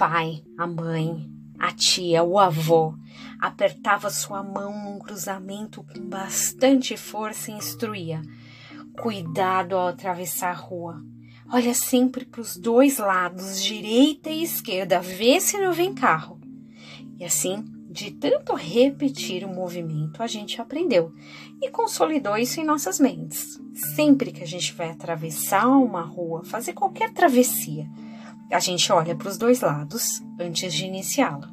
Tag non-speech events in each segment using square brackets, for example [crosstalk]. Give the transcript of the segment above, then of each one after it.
pai, a mãe, a tia, o avô apertava sua mão num cruzamento com bastante força e instruía: Cuidado ao atravessar a rua. Olha sempre para os dois lados, direita e esquerda, vê se não vem carro. E assim, de tanto repetir o movimento, a gente aprendeu e consolidou isso em nossas mentes. Sempre que a gente vai atravessar uma rua, fazer qualquer travessia, a gente olha para os dois lados antes de iniciá-la.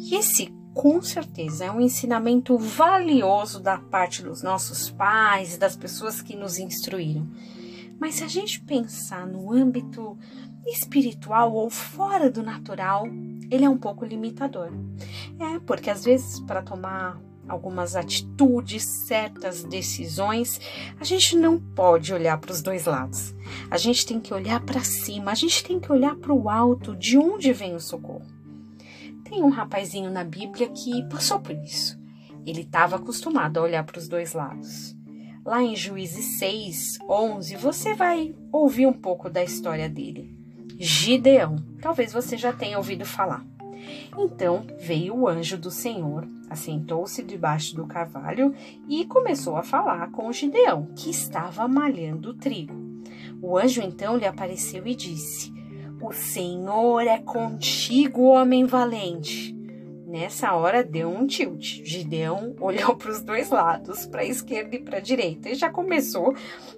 E esse, com certeza, é um ensinamento valioso da parte dos nossos pais e das pessoas que nos instruíram mas se a gente pensar no âmbito espiritual ou fora do natural, ele é um pouco limitador. É, porque às vezes para tomar algumas atitudes, certas decisões, a gente não pode olhar para os dois lados. A gente tem que olhar para cima, a gente tem que olhar para o alto, de onde vem o socorro. Tem um rapazinho na Bíblia que passou por isso. Ele estava acostumado a olhar para os dois lados. Lá em Juízes 6, 11, você vai ouvir um pouco da história dele. Gideão, talvez você já tenha ouvido falar. Então veio o anjo do Senhor, assentou-se debaixo do carvalho e começou a falar com Gideão, que estava malhando trigo. O anjo então lhe apareceu e disse: O Senhor é contigo, homem valente. Nessa hora deu um tilt. Gideão olhou [laughs] para os dois lados, para a esquerda e para a direita, e já começou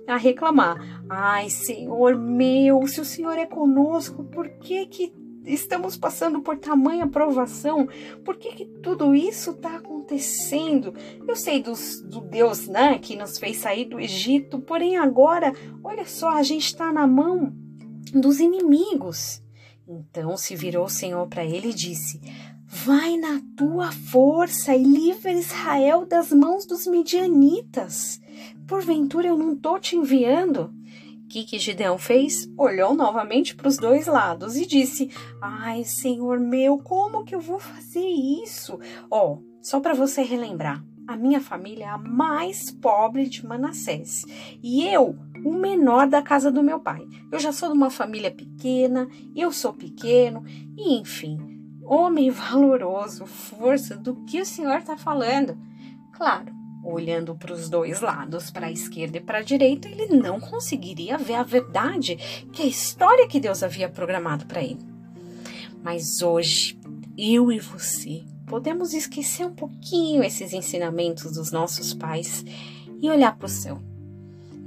a reclamar: Ai, Senhor meu, se o Senhor é conosco, por que que estamos passando por tamanha provação? Por que, que tudo isso está acontecendo? Eu sei dos, do Deus né, que nos fez sair do Egito, porém agora, olha só, a gente está na mão dos inimigos. Então se virou o Senhor para ele e disse: Vai na tua força e livra Israel das mãos dos midianitas. Porventura eu não estou te enviando? O que, que Gideão fez? Olhou novamente para os dois lados e disse: Ai, Senhor meu, como que eu vou fazer isso? Ó, oh, só para você relembrar, a minha família é a mais pobre de Manassés e eu, o menor da casa do meu pai. Eu já sou de uma família pequena, eu sou pequeno, e enfim, homem [laughs] valoroso, força do que o Senhor está falando. Claro, olhando para os dois lados, para a esquerda e para a direita, ele não conseguiria ver a verdade que a história que Deus havia programado para ele. Mas hoje, eu e você podemos esquecer um pouquinho esses ensinamentos dos nossos pais e olhar para o céu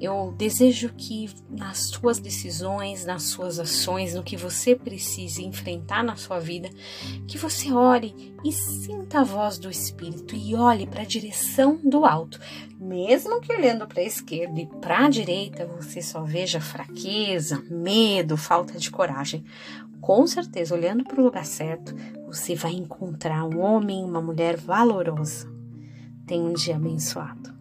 eu desejo que nas suas decisões, nas suas ações, no que você precise enfrentar na sua vida, que você ore e sinta a voz do Espírito e olhe para a direção do alto. Mesmo que olhando para a esquerda e para a direita você só veja fraqueza, medo, falta de coragem. Com certeza, olhando para o lugar certo, você vai encontrar um homem, uma mulher valorosa. Tenha um dia abençoado.